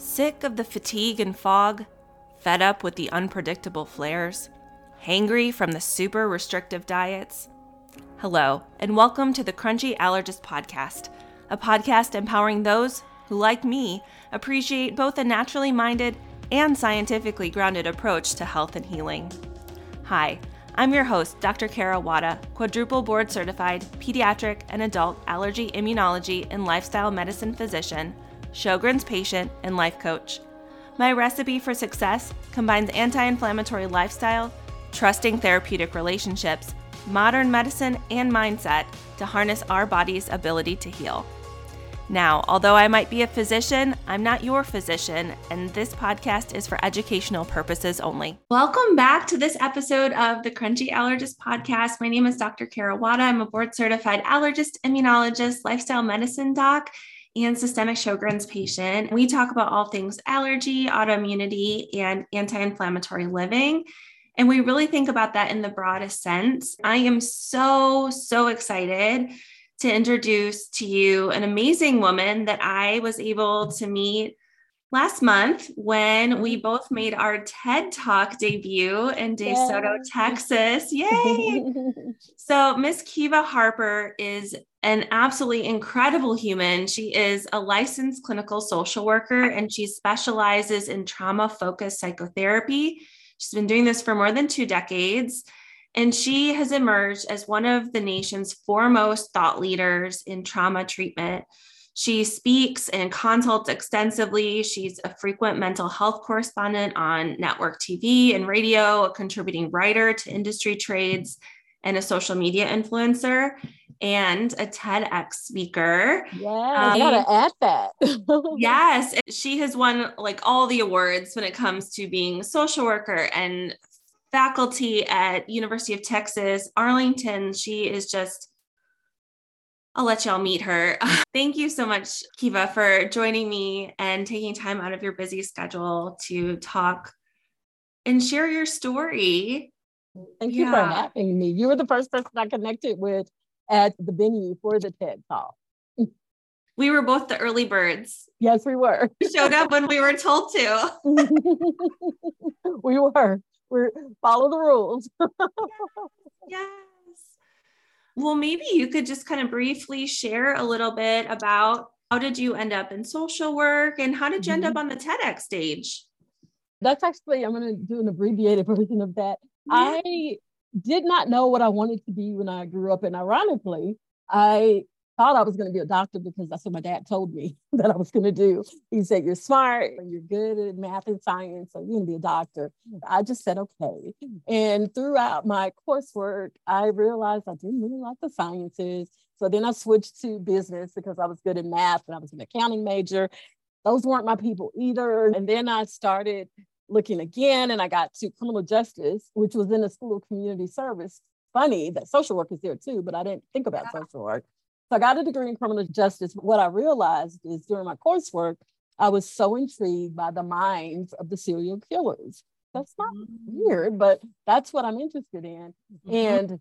Sick of the fatigue and fog? Fed up with the unpredictable flares? Hangry from the super restrictive diets? Hello, and welcome to the Crunchy Allergist Podcast, a podcast empowering those who, like me, appreciate both a naturally minded and scientifically grounded approach to health and healing. Hi, I'm your host, Dr. Kara Wada, quadruple board certified pediatric and adult allergy immunology and lifestyle medicine physician Sjogren's patient, and life coach. My recipe for success combines anti inflammatory lifestyle, trusting therapeutic relationships, modern medicine, and mindset to harness our body's ability to heal. Now, although I might be a physician, I'm not your physician, and this podcast is for educational purposes only. Welcome back to this episode of the Crunchy Allergist Podcast. My name is Dr. Kara Wada. I'm a board certified allergist, immunologist, lifestyle medicine doc, and systemic Sjogren's patient. We talk about all things allergy, autoimmunity, and anti inflammatory living. And we really think about that in the broadest sense. I am so, so excited to introduce to you an amazing woman that I was able to meet last month when we mm-hmm. both made our TED Talk debut in DeSoto, Yay. Texas. Yay! so, Miss Kiva Harper is an absolutely incredible human. She is a licensed clinical social worker and she specializes in trauma focused psychotherapy. She's been doing this for more than two decades. And she has emerged as one of the nation's foremost thought leaders in trauma treatment. She speaks and consults extensively. She's a frequent mental health correspondent on network TV and radio, a contributing writer to industry trades, and a social media influencer and a TEDx speaker. Yeah, um, I gotta add that. yes, she has won like all the awards when it comes to being a social worker and faculty at University of Texas Arlington. She is just. I'll let y'all meet her. Thank you so much, Kiva, for joining me and taking time out of your busy schedule to talk and share your story. Thank you for having me. You were the first person I connected with at the venue for the TED Talk. We were both the early birds. Yes, we were. We showed up when we were told to. we were. We follow the rules. yes. Well, maybe you could just kind of briefly share a little bit about how did you end up in social work and how did you end up mm-hmm. on the TEDx stage? That's actually, I'm going to do an abbreviated version of that. Yeah. I did not know what I wanted to be when I grew up. And ironically, I thought I was going to be a doctor because that's what my dad told me that I was going to do. He said, You're smart and you're good at math and science, so you're going to be a doctor. I just said, Okay. And throughout my coursework, I realized I didn't really like the sciences. So then I switched to business because I was good at math and I was an accounting major. Those weren't my people either. And then I started looking again and I got to criminal justice, which was in the School of Community Service. Funny that social work is there too, but I didn't think about yeah. social work. So I got a degree in criminal justice. What I realized is during my coursework, I was so intrigued by the minds of the serial killers. That's not mm-hmm. weird, but that's what I'm interested in. Mm-hmm. And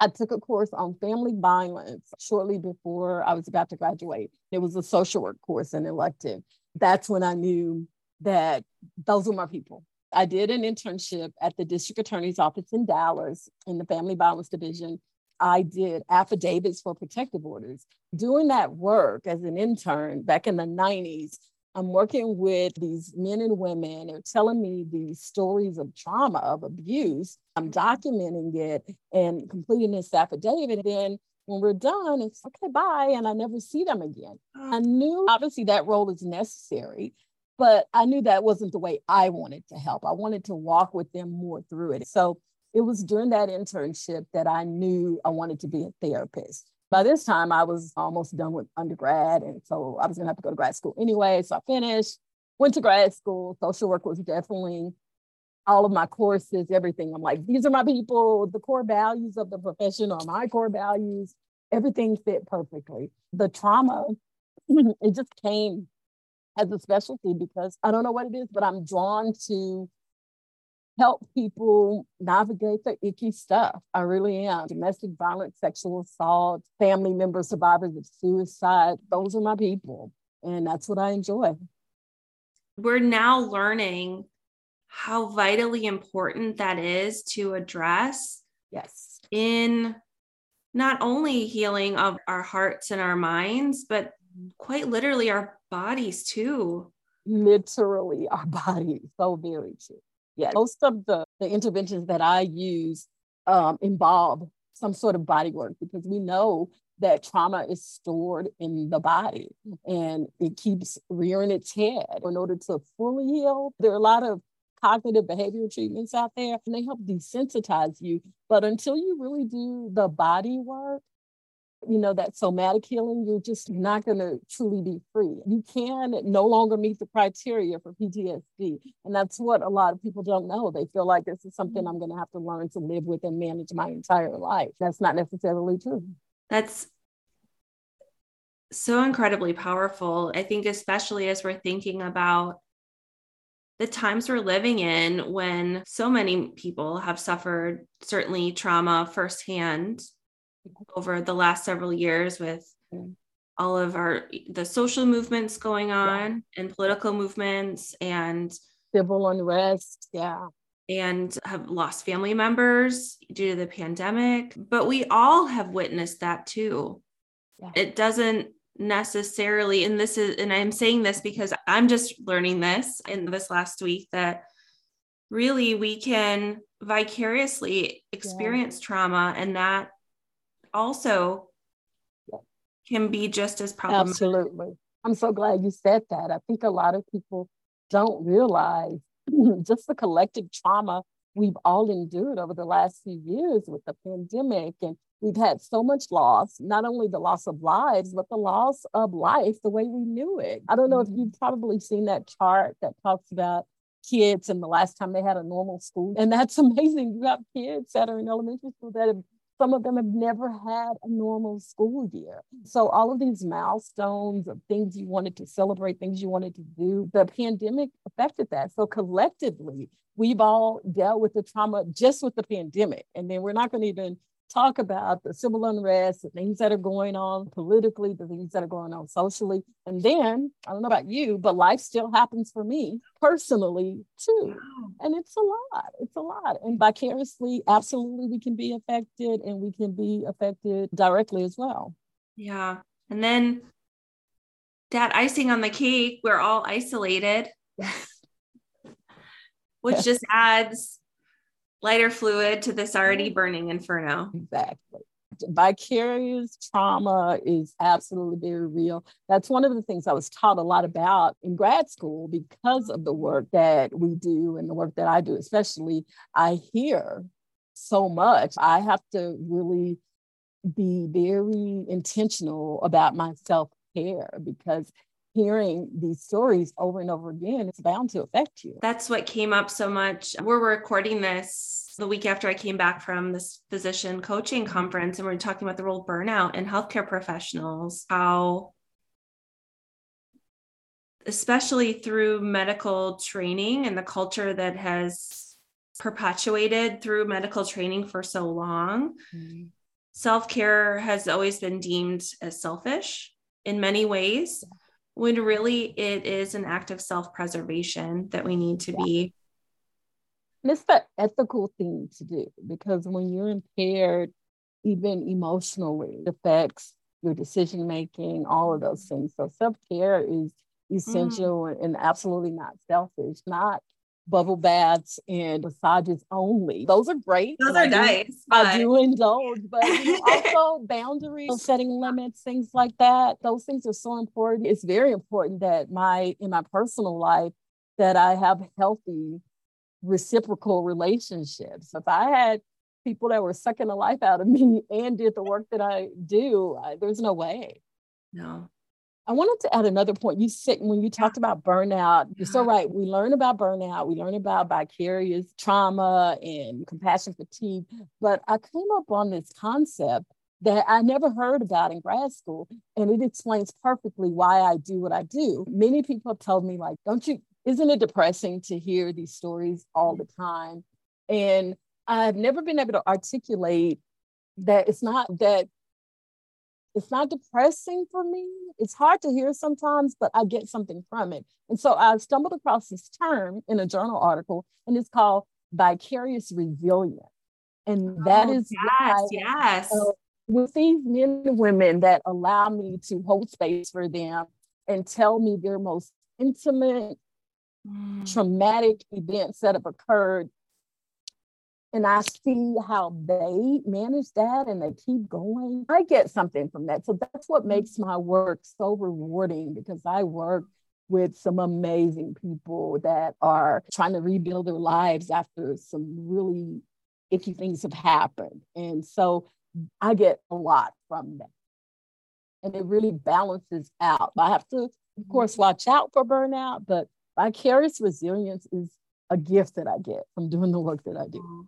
I took a course on family violence shortly before I was about to graduate. It was a social work course and elective. That's when I knew that those were my people. I did an internship at the district attorney's office in Dallas in the family violence division. I did affidavits for protective orders. Doing that work as an intern back in the 90s, I'm working with these men and women. They're telling me these stories of trauma, of abuse. I'm documenting it and completing this affidavit. And then when we're done, it's okay, bye. And I never see them again. I knew obviously that role is necessary but I knew that wasn't the way I wanted to help. I wanted to walk with them more through it. So it was during that internship that I knew I wanted to be a therapist. By this time, I was almost done with undergrad. And so I was going to have to go to grad school anyway. So I finished, went to grad school. Social work was definitely all of my courses, everything. I'm like, these are my people. The core values of the profession are my core values. Everything fit perfectly. The trauma, it just came as a specialty because I don't know what it is, but I'm drawn to help people navigate the icky stuff. I really am. Domestic violence, sexual assault, family members, survivors of suicide. Those are my people. And that's what I enjoy. we're now learning how vitally important that is to address. Yes. In not only healing of our hearts and our minds, but quite literally our bodies too. Literally our bodies. So very true. Yeah. Most of the, the interventions that I use um, involve some sort of body work because we know that trauma is stored in the body and it keeps rearing its head. In order to fully heal, there are a lot of cognitive behavioral treatments out there and they help desensitize you. But until you really do the body work, you know, that somatic healing, you're just not going to truly be free. You can no longer meet the criteria for PTSD. And that's what a lot of people don't know. They feel like this is something I'm going to have to learn to live with and manage my entire life. That's not necessarily true. That's so incredibly powerful. I think, especially as we're thinking about the times we're living in when so many people have suffered certainly trauma firsthand over the last several years with all of our the social movements going on yeah. and political movements and civil unrest yeah and have lost family members due to the pandemic but we all have witnessed that too yeah. it doesn't necessarily and this is and i'm saying this because i'm just learning this in this last week that really we can vicariously experience yeah. trauma and that also can be just as problematic. Absolutely. I'm so glad you said that. I think a lot of people don't realize just the collective trauma we've all endured over the last few years with the pandemic. And we've had so much loss, not only the loss of lives, but the loss of life the way we knew it. I don't know if you've mm-hmm. probably seen that chart that talks about kids and the last time they had a normal school. And that's amazing. You have kids that are in elementary school that have some of them have never had a normal school year. So, all of these milestones of things you wanted to celebrate, things you wanted to do, the pandemic affected that. So, collectively, we've all dealt with the trauma just with the pandemic. And then we're not going to even talk about the civil unrest, the things that are going on politically, the things that are going on socially. And then, I don't know about you, but life still happens for me personally too. And it's a lot. It's a lot. And vicariously, absolutely, we can be affected and we can be affected directly as well. Yeah. And then that icing on the cake, we're all isolated, which just adds lighter fluid to this already mm-hmm. burning inferno. Exactly. Vicarious trauma is absolutely very real. That's one of the things I was taught a lot about in grad school because of the work that we do and the work that I do, especially. I hear so much. I have to really be very intentional about my self care because hearing these stories over and over again, it's bound to affect you. That's what came up so much. We're recording this the week after I came back from this physician coaching conference, and we're talking about the role of burnout in healthcare professionals, how especially through medical training and the culture that has perpetuated through medical training for so long. Mm-hmm. Self care has always been deemed as selfish in many ways when really it is an act of self preservation that we need to yeah. be. And it's the ethical thing to do because when you're impaired, even emotionally, it affects your decision making, all of those things. So self care is essential mm. and absolutely not selfish, not bubble baths and massages only. Those are great. Those are nice. I do indulge, but you also boundaries, setting limits, things like that. Those things are so important. It's very important that my in my personal life that I have healthy reciprocal relationships. If I had people that were sucking the life out of me and did the work that I do, I, there's no way. No. I wanted to add another point. You said when you talked about burnout, you're so right. We learn about burnout, we learn about vicarious trauma and compassion fatigue. But I came up on this concept that I never heard about in grad school, and it explains perfectly why I do what I do. Many people have told me, like, don't you, isn't it depressing to hear these stories all the time? And I've never been able to articulate that it's not that it's not depressing for me. It's hard to hear sometimes, but I get something from it. And so I stumbled across this term in a journal article, and it's called vicarious resilience. And that oh, is yes, yes. Uh, with these men and women that allow me to hold space for them and tell me their most intimate, mm. traumatic events that have occurred and I see how they manage that and they keep going. I get something from that. So that's what makes my work so rewarding because I work with some amazing people that are trying to rebuild their lives after some really icky things have happened. And so I get a lot from that. And it really balances out. I have to, of mm-hmm. course, watch out for burnout, but vicarious resilience is a gift that I get from doing the work that I do.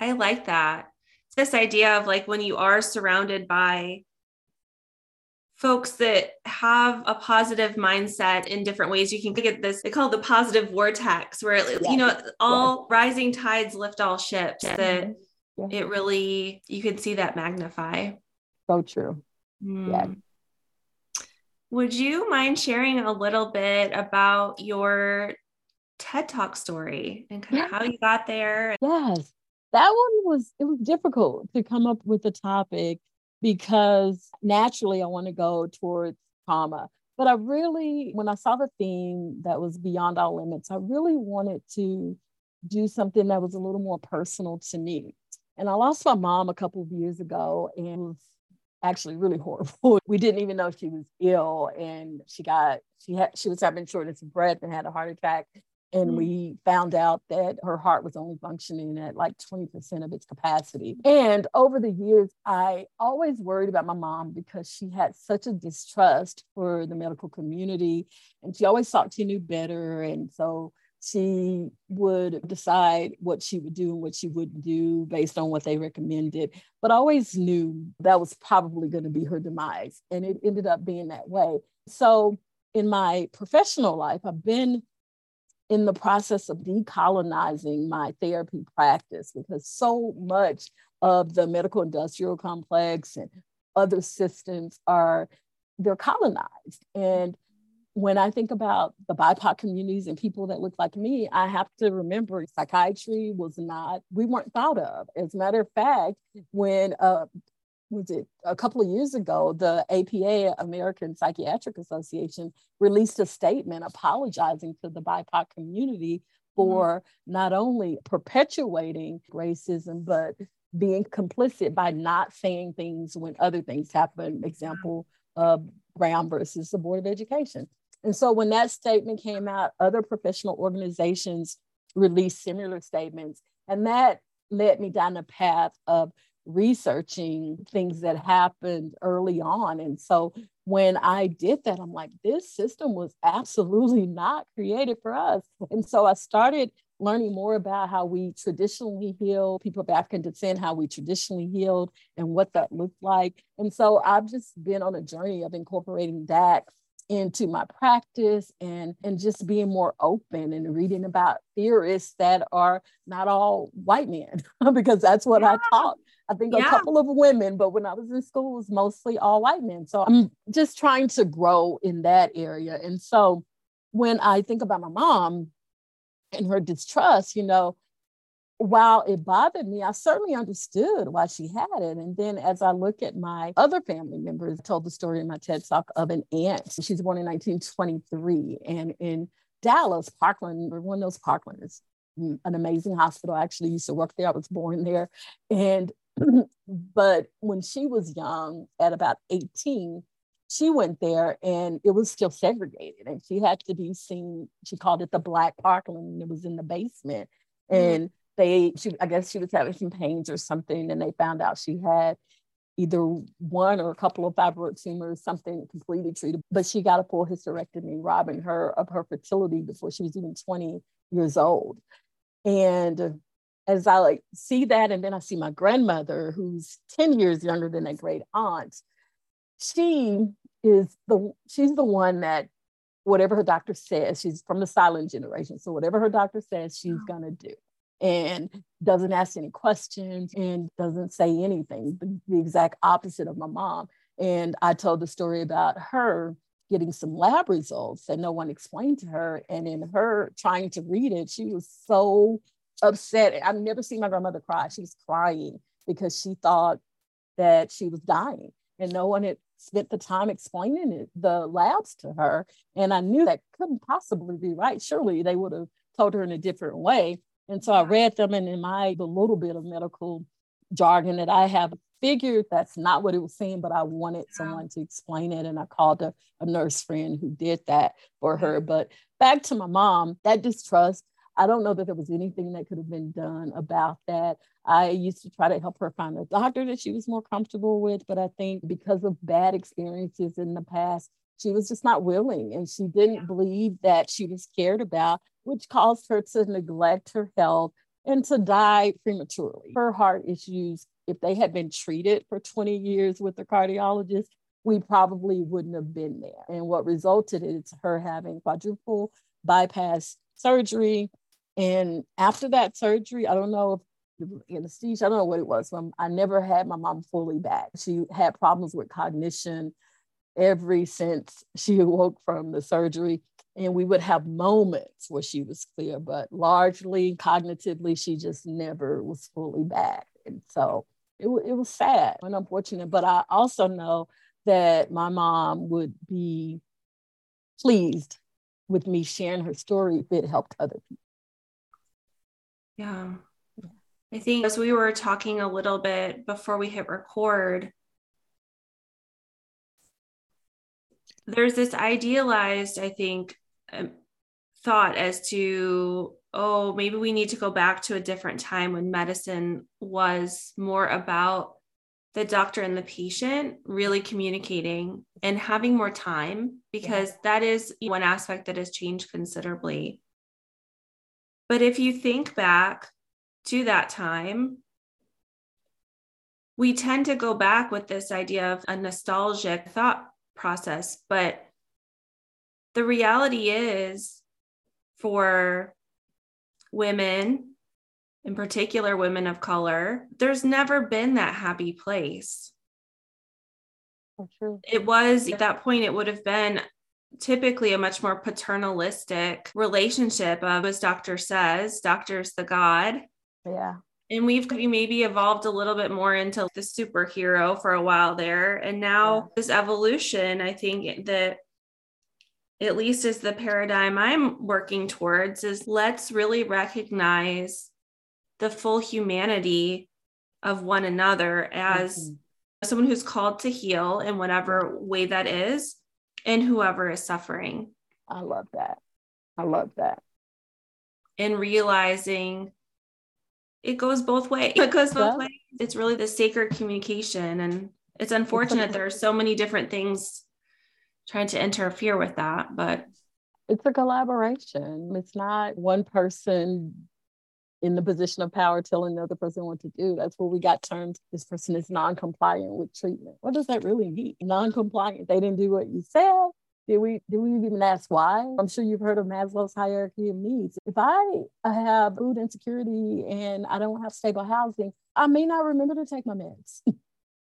I like that. It's this idea of like when you are surrounded by folks that have a positive mindset in different ways, you can get this, they call it the positive vortex, where, it, you know, all rising tides lift all ships, that it really, you can see that magnify. So true. Mm. Yeah. Would you mind sharing a little bit about your TED Talk story and kind of how you got there? Yes that one was it was difficult to come up with a topic because naturally I want to go towards trauma. But I really, when I saw the theme that was beyond our limits, I really wanted to do something that was a little more personal to me. And I lost my mom a couple of years ago and it was actually really horrible. We didn't even know she was ill and she got she had she was having shortness of breath and had a heart attack and mm-hmm. we found out that her heart was only functioning at like 20% of its capacity. And over the years, I always worried about my mom because she had such a distrust for the medical community and she always thought she knew better. And so she would decide what she would do and what she wouldn't do based on what they recommended, but I always knew that was probably going to be her demise. And it ended up being that way. So in my professional life, I've been in the process of decolonizing my therapy practice because so much of the medical industrial complex and other systems are they're colonized and when I think about the BIPOC communities and people that look like me, I have to remember psychiatry was not, we weren't thought of. As a matter of fact, when uh, was it a couple of years ago, the APA, American Psychiatric Association, released a statement apologizing to the BIPOC community mm-hmm. for mm-hmm. not only perpetuating racism, but being complicit by not saying things when other things happen. Example, uh, Brown versus the Board of Education. And so when that statement came out, other professional organizations released similar statements. And that led me down the path of researching things that happened early on. And so when I did that, I'm like, this system was absolutely not created for us. And so I started learning more about how we traditionally heal people of African descent, how we traditionally healed, and what that looked like. And so I've just been on a journey of incorporating that into my practice and and just being more open and reading about theorists that are not all white men because that's what yeah. I taught I think yeah. a couple of women, but when I was in school, it was mostly all white men. So I'm just trying to grow in that area. And so when I think about my mom and her distrust, you know, while it bothered me, I certainly understood why she had it. And then as I look at my other family members, I told the story in my TED Talk of an aunt. She's born in 1923 and in Dallas, Parkland, one of those Parklands, mm, an amazing hospital. I actually used to work there. I was born there. And but when she was young, at about 18, she went there and it was still segregated and she had to be seen. She called it the Black Parkland and it was in the basement. Mm-hmm. And they, she, I guess she was having some pains or something and they found out she had either one or a couple of fibroid tumors, something completely treated. But she got a full hysterectomy, robbing her of her fertility before she was even 20 years old. And as I like see that, and then I see my grandmother, who's 10 years younger than that great aunt, she is the she's the one that whatever her doctor says, she's from the silent generation. So whatever her doctor says, she's mm-hmm. gonna do. And doesn't ask any questions and doesn't say anything, the, the exact opposite of my mom. And I told the story about her getting some lab results that no one explained to her. And in her trying to read it, she was so upset. I've never seen my grandmother cry. She was crying because she thought that she was dying and no one had spent the time explaining it, the labs to her. And I knew that couldn't possibly be right. Surely they would have told her in a different way. And so I read them, and in my the little bit of medical jargon that I have figured that's not what it was saying, but I wanted someone to explain it. And I called a, a nurse friend who did that for her. But back to my mom, that distrust, I don't know that there was anything that could have been done about that. I used to try to help her find a doctor that she was more comfortable with, but I think because of bad experiences in the past, she was just not willing and she didn't yeah. believe that she was cared about, which caused her to neglect her health and to die prematurely. Her heart issues, if they had been treated for 20 years with a cardiologist, we probably wouldn't have been there. And what resulted is her having quadruple bypass surgery. And after that surgery, I don't know if anesthesia, I don't know what it was. Um, I never had my mom fully back. She had problems with cognition every since she awoke from the surgery and we would have moments where she was clear, but largely cognitively, she just never was fully back. And so it, it was sad and unfortunate. But I also know that my mom would be pleased with me sharing her story if it helped other people. Yeah. I think as we were talking a little bit before we hit record, there's this idealized, I think, um, thought as to oh maybe we need to go back to a different time when medicine was more about the doctor and the patient really communicating and having more time because yeah. that is one aspect that has changed considerably but if you think back to that time we tend to go back with this idea of a nostalgic thought process but the reality is for women, in particular women of color, there's never been that happy place. It was at that point, it would have been typically a much more paternalistic relationship of, as doctor says, doctor's the God. Yeah. And we've maybe evolved a little bit more into the superhero for a while there. And now yeah. this evolution, I think that at least is the paradigm I'm working towards, is let's really recognize the full humanity of one another as mm-hmm. someone who's called to heal in whatever way that is, and whoever is suffering. I love that. I love that. And realizing it goes both ways. It goes both yeah. ways. It's really the sacred communication. And it's unfortunate there are so many different things trying to interfere with that, but it's a collaboration. It's not one person in the position of power telling the other person what to do. That's where we got terms. This person is non-compliant with treatment. What does that really mean? Non-compliant. They didn't do what you said. Did we did we even ask why? I'm sure you've heard of Maslow's hierarchy of needs. If I have food insecurity and I don't have stable housing, I may not remember to take my meds.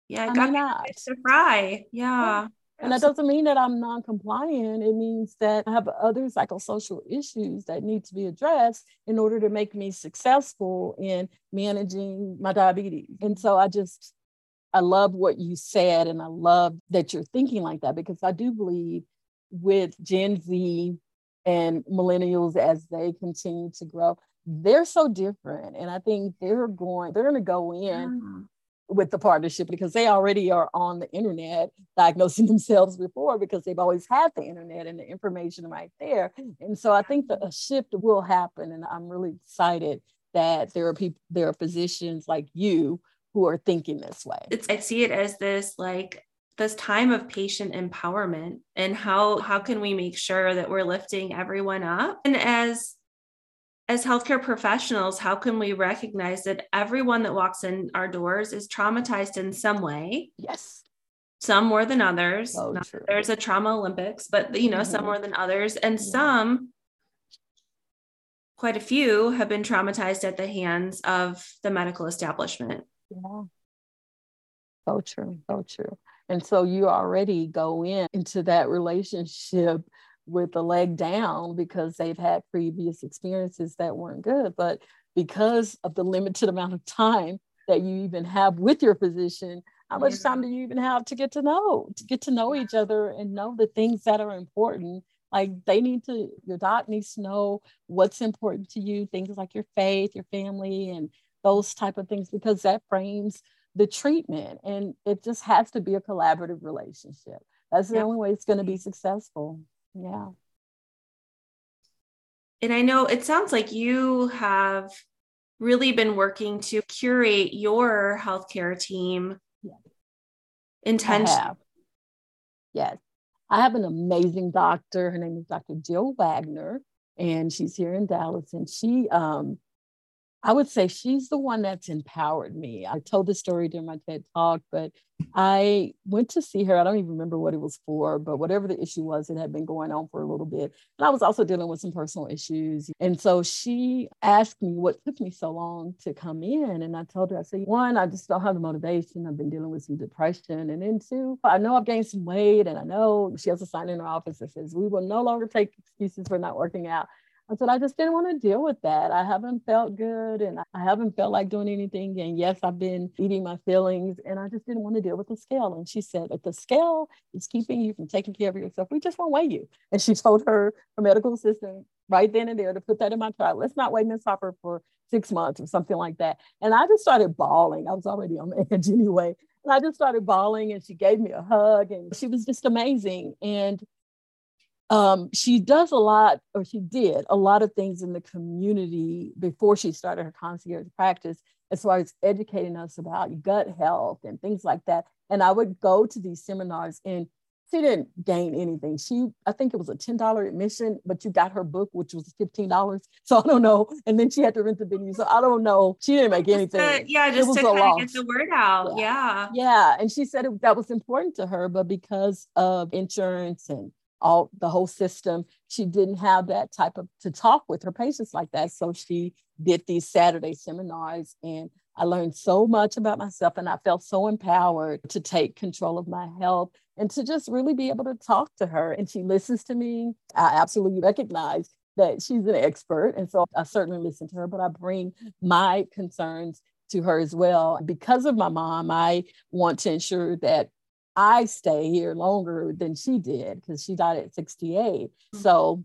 Yeah, I got not. to fry. Yeah. And that doesn't mean that I'm non-compliant. It means that I have other psychosocial issues that need to be addressed in order to make me successful in managing my diabetes. And so I just, I love what you said, and I love that you're thinking like that because I do believe with Gen Z and millennials as they continue to grow, they're so different. And I think they're going, they're going to go in with the partnership because they already are on the internet diagnosing themselves before because they've always had the internet and the information right there. And so I think the shift will happen. And I'm really excited that there are people, there are physicians like you who are thinking this way. It's, I see it as this like this time of patient empowerment and how how can we make sure that we're lifting everyone up and as as healthcare professionals, how can we recognize that everyone that walks in our doors is traumatized in some way? Yes. Some more than others. Oh, there's a trauma Olympics, but you know, mm-hmm. some more than others. And yeah. some, quite a few, have been traumatized at the hands of the medical establishment. Yeah. So true. So true. And so you already go in into that relationship with the leg down because they've had previous experiences that weren't good. But because of the limited amount of time that you even have with your physician, how much time do you even have to get to know, to get to know each other and know the things that are important? Like they need to, your doc needs to know what's important to you, things like your faith, your family, and those type of things, because that frames the treatment. And it just has to be a collaborative relationship. That's the only way it's going to be mm-hmm. successful. Yeah. And I know it sounds like you have really been working to curate your healthcare team yeah. intentionally. Yes. I have an amazing doctor. Her name is Dr. Jill Wagner, and she's here in Dallas. And she um, I would say she's the one that's empowered me. I told the story during my TED talk, but I went to see her. I don't even remember what it was for, but whatever the issue was, it had been going on for a little bit. And I was also dealing with some personal issues. And so she asked me what took me so long to come in. And I told her, I said, one, I just don't have the motivation. I've been dealing with some depression. And then two, I know I've gained some weight. And I know she has a sign in her office that says, we will no longer take excuses for not working out. I said, I just didn't want to deal with that. I haven't felt good and I haven't felt like doing anything. And yes, I've been eating my feelings and I just didn't want to deal with the scale. And she said, if the scale is keeping you from taking care of yourself, we just won't weigh you. And she told her, her medical assistant right then and there to put that in my chart. Let's not wait Miss Harper for six months or something like that. And I just started bawling. I was already on the edge anyway. And I just started bawling and she gave me a hug and she was just amazing. And um, she does a lot, or she did a lot of things in the community before she started her concierge practice, as far as educating us about gut health and things like that. And I would go to these seminars and she didn't gain anything. She, I think it was a $10 admission, but you got her book, which was $15. So I don't know. And then she had to rent the venue. So I don't know. She didn't make anything. To, yeah, just to kind of get the word out. Yeah. Yeah. yeah. And she said it, that was important to her, but because of insurance and all the whole system. She didn't have that type of to talk with her patients like that. So she did these Saturday seminars and I learned so much about myself and I felt so empowered to take control of my health and to just really be able to talk to her. And she listens to me. I absolutely recognize that she's an expert. And so I certainly listen to her, but I bring my concerns to her as well. Because of my mom, I want to ensure that I stay here longer than she did because she died at 68. Mm-hmm. So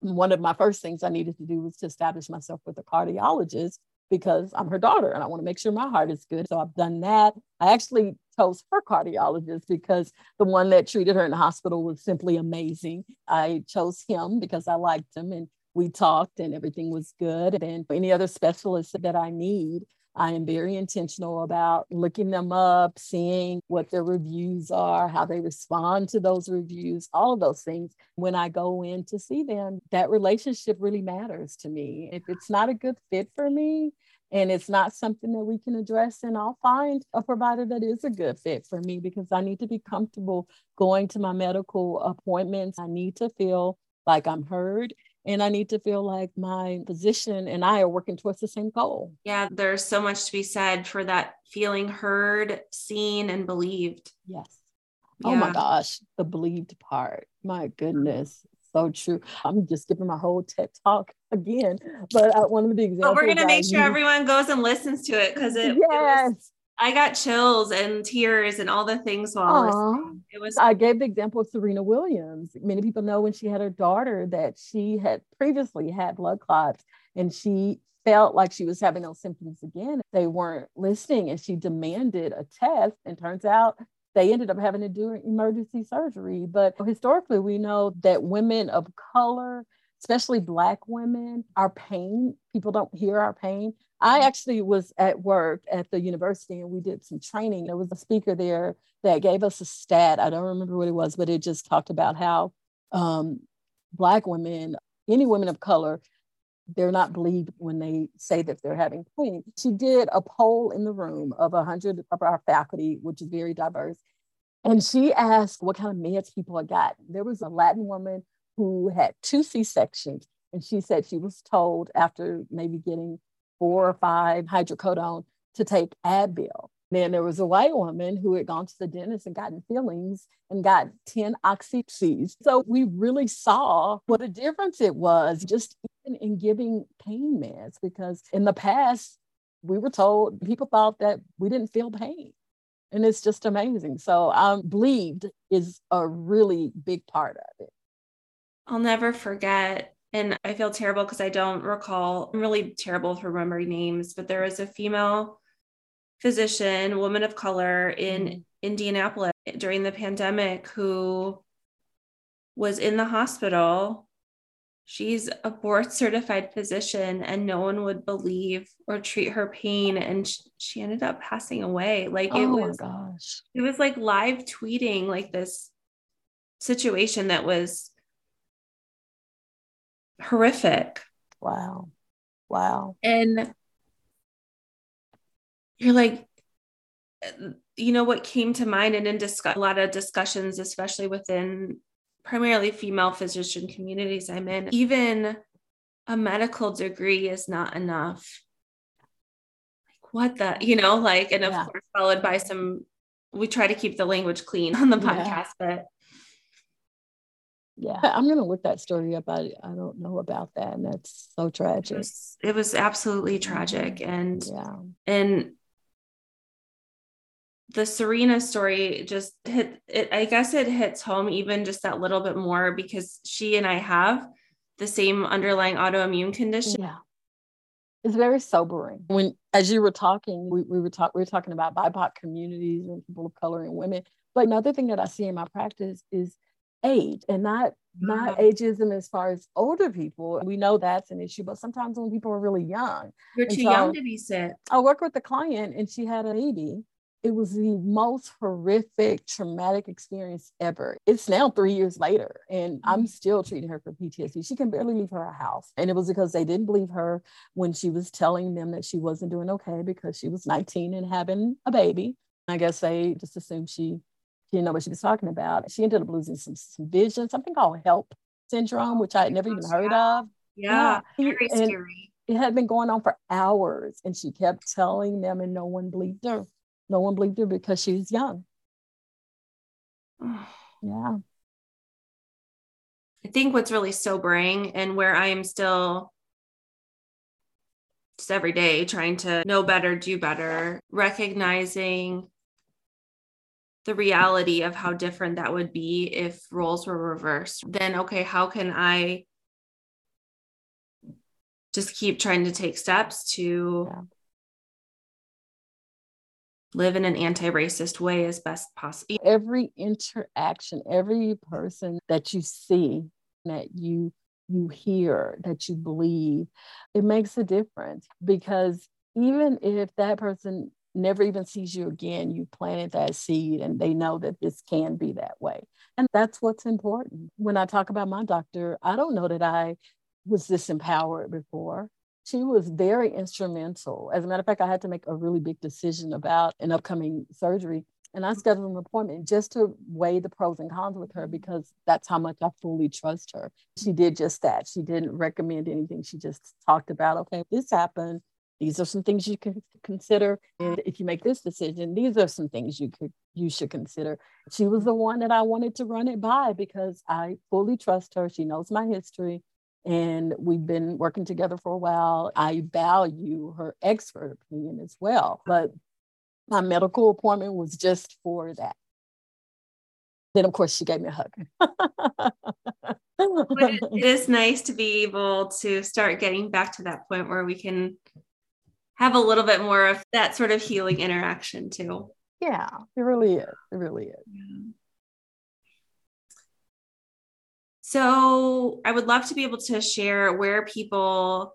one of my first things I needed to do was to establish myself with a cardiologist because I'm her daughter and I want to make sure my heart is good. So I've done that. I actually chose her cardiologist because the one that treated her in the hospital was simply amazing. I chose him because I liked him and we talked and everything was good. And any other specialists that I need, I am very intentional about looking them up, seeing what their reviews are, how they respond to those reviews, all of those things. When I go in to see them, that relationship really matters to me. If it's not a good fit for me, and it's not something that we can address and i'll find a provider that is a good fit for me because i need to be comfortable going to my medical appointments i need to feel like i'm heard and I need to feel like my physician and I are working towards the same goal. Yeah, there's so much to be said for that feeling heard, seen, and believed. Yes. Yeah. Oh my gosh, the believed part. My goodness. So true. I'm just giving my whole TED talk again, but uh, one of the examples. But we're gonna make sure everyone goes and listens to it because it, yes. It was, I got chills and tears and all the things while Aww. It was I gave the example of Serena Williams. Many people know when she had her daughter that she had previously had blood clots and she felt like she was having those symptoms again. They weren't listening and she demanded a test and turns out they ended up having to do emergency surgery. But historically, we know that women of color, especially Black women, our pain, people don't hear our pain. I actually was at work at the university and we did some training. There was a speaker there that gave us a stat. I don't remember what it was, but it just talked about how um, Black women, any women of color, they're not believed when they say that they're having pain. She did a poll in the room of 100 of our faculty, which is very diverse. And she asked what kind of meds people had gotten. There was a Latin woman who had two C sections. And she said she was told after maybe getting four or five hydrocodone to take Advil. Then there was a white woman who had gone to the dentist and gotten fillings and got 10 oxycies. So we really saw what a difference it was just even in giving pain meds because in the past, we were told people thought that we didn't feel pain. And it's just amazing. So um, believed is a really big part of it. I'll never forget and I feel terrible because I don't recall. I'm really terrible for remembering names, but there was a female physician, woman of color in mm-hmm. Indianapolis during the pandemic who was in the hospital. She's a board certified physician, and no one would believe or treat her pain. And she ended up passing away. Like it oh was, gosh. it was like live tweeting like this situation that was horrific. Wow. Wow. And you're like, you know, what came to mind and in discuss- a lot of discussions, especially within primarily female physician communities I'm in, even a medical degree is not enough. Like, what the, you know, like, and of yeah. course, followed by some, we try to keep the language clean on the podcast, yeah. but yeah. I'm gonna look that story up. I, I don't know about that and that's so tragic. it was, it was absolutely tragic and yeah. and the serena story just hit it i guess it hits home even just that little bit more because she and i have the same underlying autoimmune condition. Yeah. It's very sobering. When as you were talking we, we were talking we were talking about bipoc communities and people of color and women. But another thing that i see in my practice is age and not not ageism as far as older people. We know that's an issue, but sometimes when people are really young. You're too so young to be sick. I work with a client and she had a baby. It was the most horrific, traumatic experience ever. It's now three years later, and I'm mm-hmm. still treating her for PTSD. She can barely leave her house. And it was because they didn't believe her when she was telling them that she wasn't doing okay because she was 19 and having a baby. I guess they just assumed she she didn't know what she was talking about. She ended up losing some, some vision, something called HELLP syndrome, which I had never oh, even heard of. Yeah, yeah. very and scary. It had been going on for hours, and she kept telling them, and no one believed her. No one believed her because she was young. yeah. I think what's really sobering and where I am still just every day trying to know better, do better, recognizing the reality of how different that would be if roles were reversed, then okay, how can I just keep trying to take steps to yeah. live in an anti-racist way as best possible? Every interaction, every person that you see that you you hear, that you believe, it makes a difference because even if that person never even sees you again, you planted that seed and they know that this can be that way. And that's what's important. When I talk about my doctor, I don't know that I was disempowered before. She was very instrumental. As a matter of fact, I had to make a really big decision about an upcoming surgery. And I scheduled an appointment just to weigh the pros and cons with her because that's how much I fully trust her. She did just that. She didn't recommend anything. She just talked about, okay, this happened these are some things you can consider. And if you make this decision these are some things you could you should consider. She was the one that i wanted to run it by because i fully trust her. She knows my history and we've been working together for a while. I value her expert opinion as well but my medical appointment was just for that. Then of course she gave me a hug. It is nice to be able to start getting back to that point where we can have a little bit more of that sort of healing interaction too. Yeah, it really is. It really is. Yeah. So I would love to be able to share where people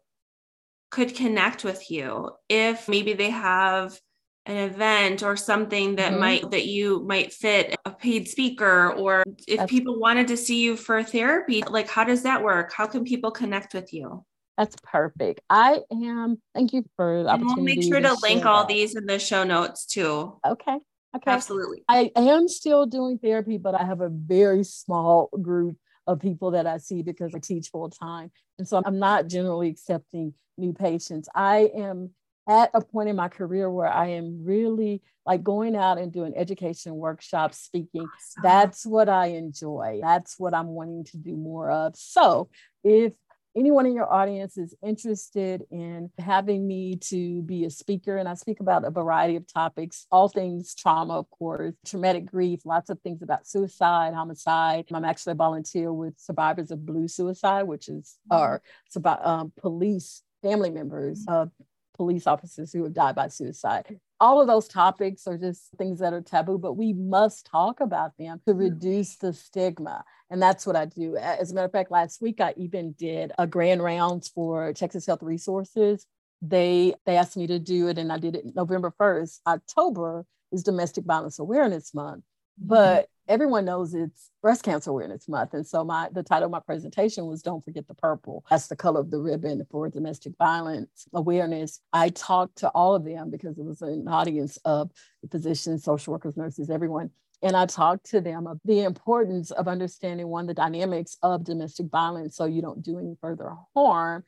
could connect with you if maybe they have an event or something that mm-hmm. might that you might fit a paid speaker or if That's- people wanted to see you for therapy like how does that work how can people connect with you that's perfect. I am. Thank you for the and We'll make sure to, to link all that. these in the show notes too. Okay. Okay. Absolutely. I am still doing therapy, but I have a very small group of people that I see because I teach full time. And so I'm not generally accepting new patients. I am at a point in my career where I am really like going out and doing education workshops, speaking. Awesome. That's what I enjoy. That's what I'm wanting to do more of. So if anyone in your audience is interested in having me to be a speaker, and I speak about a variety of topics, all things trauma, of course, traumatic grief, lots of things about suicide, homicide. I'm actually a volunteer with Survivors of Blue Suicide, which is mm-hmm. our um, police family members of police officers who have died by suicide. All of those topics are just things that are taboo, but we must talk about them to reduce the stigma. And that's what I do. As a matter of fact, last week I even did a grand rounds for Texas Health Resources. They they asked me to do it and I did it November 1st. October is Domestic Violence Awareness Month. Mm-hmm. But everyone knows it's breast cancer awareness month. And so my the title of my presentation was don't forget the purple. That's the color of the ribbon for domestic violence awareness. I talked to all of them because it was an audience of physicians social workers nurses everyone. And I talked to them of the importance of understanding one, the dynamics of domestic violence so you don't do any further harm,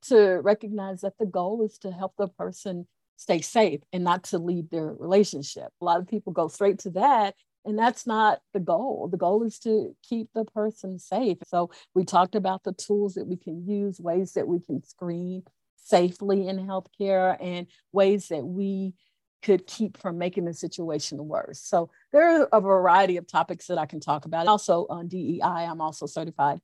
to recognize that the goal is to help the person stay safe and not to leave their relationship. A lot of people go straight to that and that's not the goal. The goal is to keep the person safe. So we talked about the tools that we can use, ways that we can screen safely in healthcare, and ways that we could keep from making the situation worse. So there are a variety of topics that I can talk about. Also on DEI, I'm also certified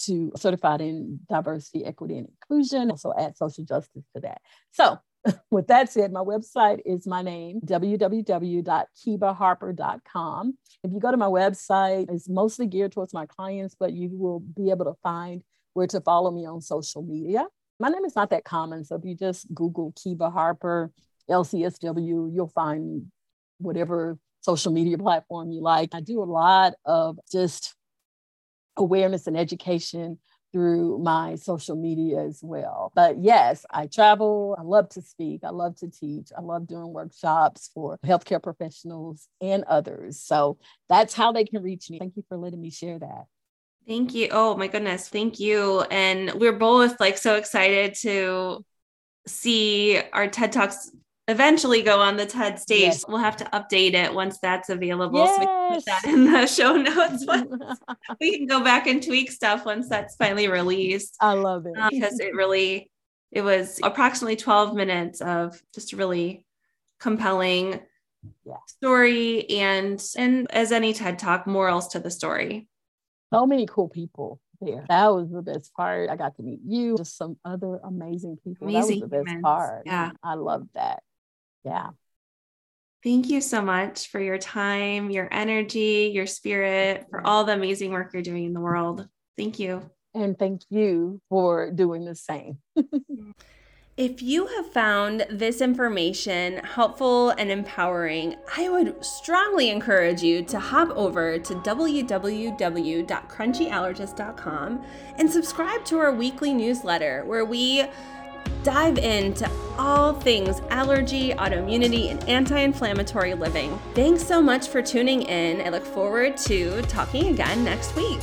to certified in diversity, equity, and inclusion. Also add social justice to that. So with that said, my website is my name, www.kivaharper.com. If you go to my website, it's mostly geared towards my clients, but you will be able to find where to follow me on social media. My name is not that common, so if you just Google Kiva Harper, LCSW, you'll find whatever social media platform you like. I do a lot of just awareness and education through my social media as well. But yes, I travel. I love to speak. I love to teach. I love doing workshops for healthcare professionals and others. So that's how they can reach me. Thank you for letting me share that. Thank you. Oh my goodness. Thank you. And we're both like so excited to see our TED Talks eventually go on the TED stage. Yes. We'll have to update it once that's available. Yes. So we can put that in the show notes. we can go back and tweak stuff once that's finally released. I love it. Um, because it really, it was approximately 12 minutes of just really compelling yeah. story and and as any TED talk, morals to the story. So many cool people there. That was the best part. I got to meet you, just some other amazing people. Amazing that was the best humans. part. Yeah. I love that yeah. Thank you so much for your time, your energy, your spirit, for all the amazing work you're doing in the world. Thank you. And thank you for doing the same. If you have found this information helpful and empowering, I would strongly encourage you to hop over to www.crunchyallergist.com and subscribe to our weekly newsletter where we dive into all things allergy, autoimmunity, and anti inflammatory living. Thanks so much for tuning in. I look forward to talking again next week.